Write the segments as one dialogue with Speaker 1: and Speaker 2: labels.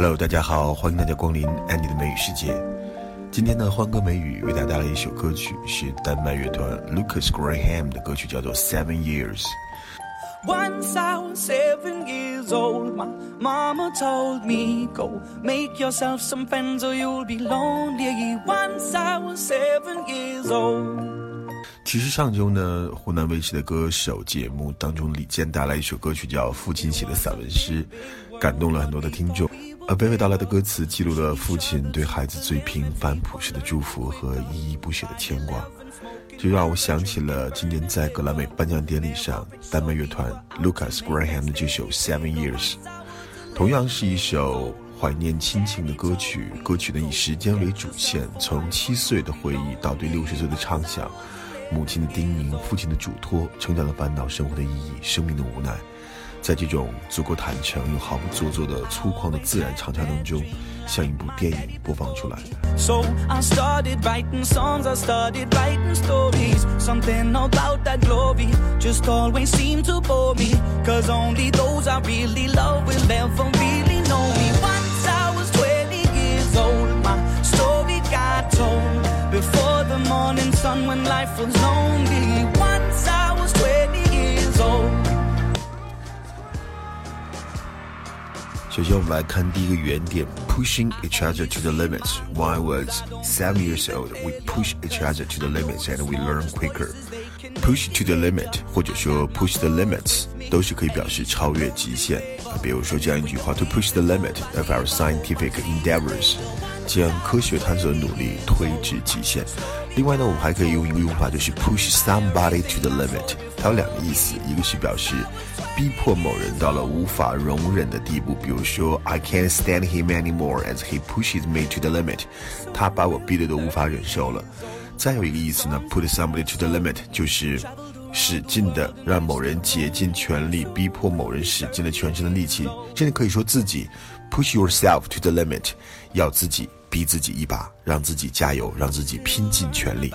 Speaker 1: Hello，大家好，欢迎大家光临安妮的美语世界。今天呢，欢歌美语为大家带来一首歌曲，是丹麦乐团 Lucas Graham 的歌曲，叫做《Seven Years》。
Speaker 2: Once I was seven years old, my mama told me, Go make yourself some friends or you'll be lonely. Once I was seven years old.
Speaker 1: 其实上周呢，湖南卫视的歌手节目当中，李健带来一首歌曲叫《父亲写的散文诗》，感动了很多的听众。而娓娓道来的歌词记录了父亲对孩子最平凡朴实的祝福和依依不舍的牵挂，就让我想起了今年在格莱美颁奖典礼上，丹麦乐团 Lucas Graham 的这首《Seven Years》，同样是一首怀念亲情的歌曲。歌曲呢以时间为主线，从七岁的回忆到对六十岁的畅想。母亲的叮咛，父亲的嘱托，成长的烦恼，生活的意义，生命的无奈，在这种足够坦诚又毫不做作的粗犷的自然唱腔当中，像一部电影播放出来。
Speaker 2: So I started writing songs, I started writing stories. Something about that glory just always seemed to bore me. Cause only those I really love will ever really know me. Once I was 20 years old, my story got told. Before the morning sun when life was lonely.
Speaker 1: 首先，我们来看第一个原点：pushing each other to the limits. When I was seven years old, we push each other to the limits and we learn quicker. Push to the limit，或者说 push the limits，都是可以表示超越极限。比如说这样一句话：To push the limit of our scientific endeavors，将科学探索的努力推至极限。另外呢，我们还可以用一个用法，就是 push somebody to the limit。它有两个意思，一个是表示 逼迫某人到了无法容忍的地步，比如说 I can't stand him anymore as he pushes me to the limit，他把我逼得都无法忍受了。再有一个意思呢，put somebody to the limit，就是使劲的让某人竭尽全力，逼迫某人使尽了全身的力气，甚至可以说自己 push yourself to the limit，要自己逼自己一把，让自己加油，让自己拼尽全力。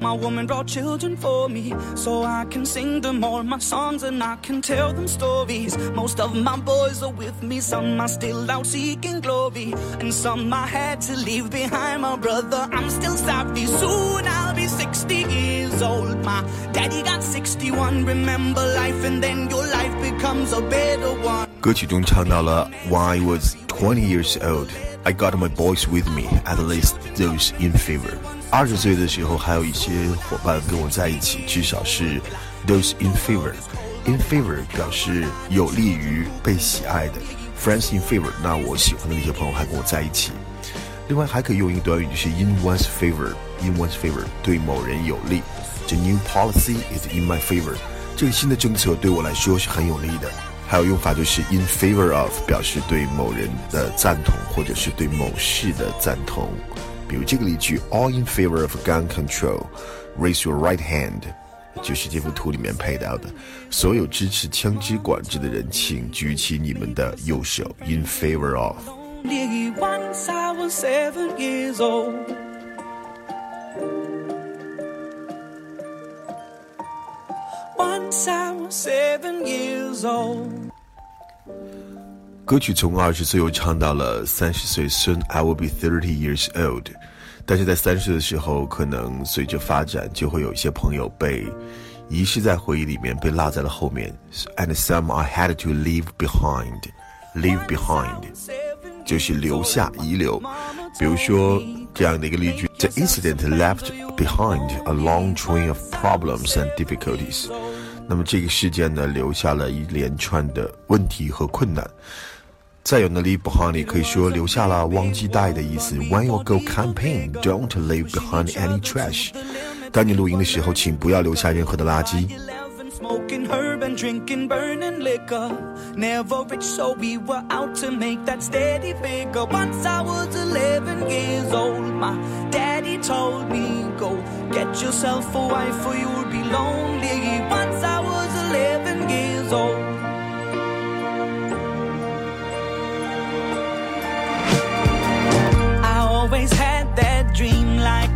Speaker 2: My woman brought children for me, so I can sing them all my songs and I can tell them stories. Most of my boys are with me, some are still out seeking glory, and some I had to leave behind. My brother, I'm still sorry. Soon I'll be 60 years old. My daddy got 61. Remember life, and then your life becomes a better one.
Speaker 1: 歌曲中唱到了 When I was 20 years old, I got my boys with me, at least those in favor. 二十岁的时候，还有一些伙伴跟我在一起，至少是 those in favor。in favor 表示有利于被喜爱的，friends in favor。那我喜欢的那些朋友还跟我在一起。另外还可以用一个短语，就是 in one's favor。in one's favor 对某人有利。The new policy is in my favor。这个新的政策对我来说是很有利的。还有用法就是 in favor of，表示对某人的赞同，或者是对某事的赞同。比如这个例句，All in favor of gun control, raise your right hand，就是这幅图里面配到的。所有支持枪支管制的人，请举起你们的右手。In favor of。
Speaker 2: Once I was seven years old.
Speaker 1: 歌曲从二十岁又唱到了三十岁，Soon I will be thirty years old。但是在三十岁的时候，可能随着发展，就会有一些朋友被遗失在回忆里面，被落在了后面。And some I had to leave behind. Leave behind 就是留下、遗留。比如说这样的一个例句：The incident left behind a long train of problems and difficulties。那么这个事件呢，留下了一连串的问题和困难。再有呢，leave behind 可以说留下了忘记带的意思。When you go camping, don't leave behind any trash。当你露营的时候，请不要留下任何的垃圾。
Speaker 2: Eleven, smoking herb and drinking burning liquor. Never rich, so we were out to make that steady figure. Once I was 11 years old, my daddy told me, Go get yourself a wife or you'll be lonely. Once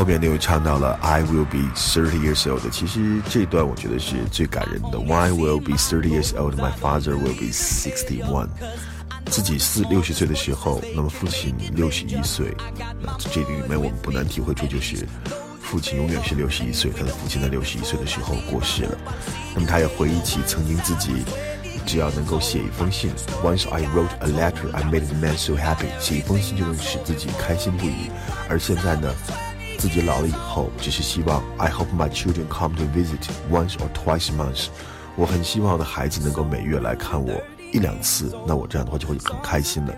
Speaker 1: 后面呢又唱到了 I will be thirty years old。其实这段我觉得是最感人的。When I will be thirty years old, my father will be sixty one。自己四六十岁的时候，那么父亲六十一岁。那这里面我们不难体会出，就是父亲永远是六十一岁。他的父亲在六十一岁的时候过世了。那么他也回忆起曾经自己，只要能够写一封信，Once I wrote a letter, I made the man so happy。写一封信就能使自己开心不已。而现在呢？自己老了以后，只是希望 I hope my children come to visit once or twice a month。我很希望我的孩子能够每月来看我一两次，那我这样的话就会很开心了。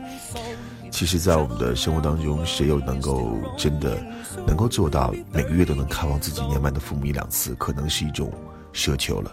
Speaker 1: 其实，在我们的生活当中，谁又能够真的能够做到每个月都能看望自己年迈的父母一两次？可能是一种奢求了。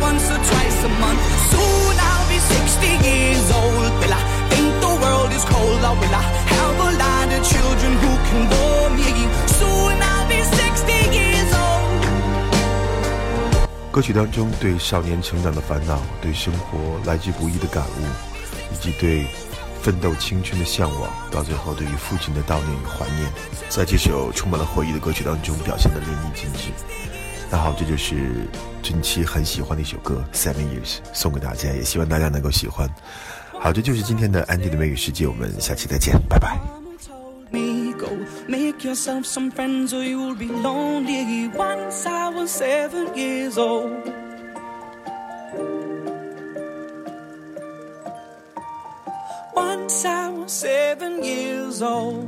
Speaker 2: once or twice a month. Soon I'll be 60 years old. Will I think the world is cold? Or will I have a lot of children who can bore me? Soon I'll be 60 years old.
Speaker 1: 歌曲当中对少年成长的烦恼，对生活来之不易的感悟，以及对奋斗青春的向往，到最后对于父亲的悼念与怀念，在这首充满了回忆的歌曲当中表现的淋漓尽致。那好，这就是近期很喜欢的一首歌《Seven Years》，送给大家，也希望大家能够喜欢。好，这就是今天的安迪的美语世界，我们下期再见，拜拜。
Speaker 2: me go make yourself some friends or you'll be lonely once i was seven years old once i was seven years old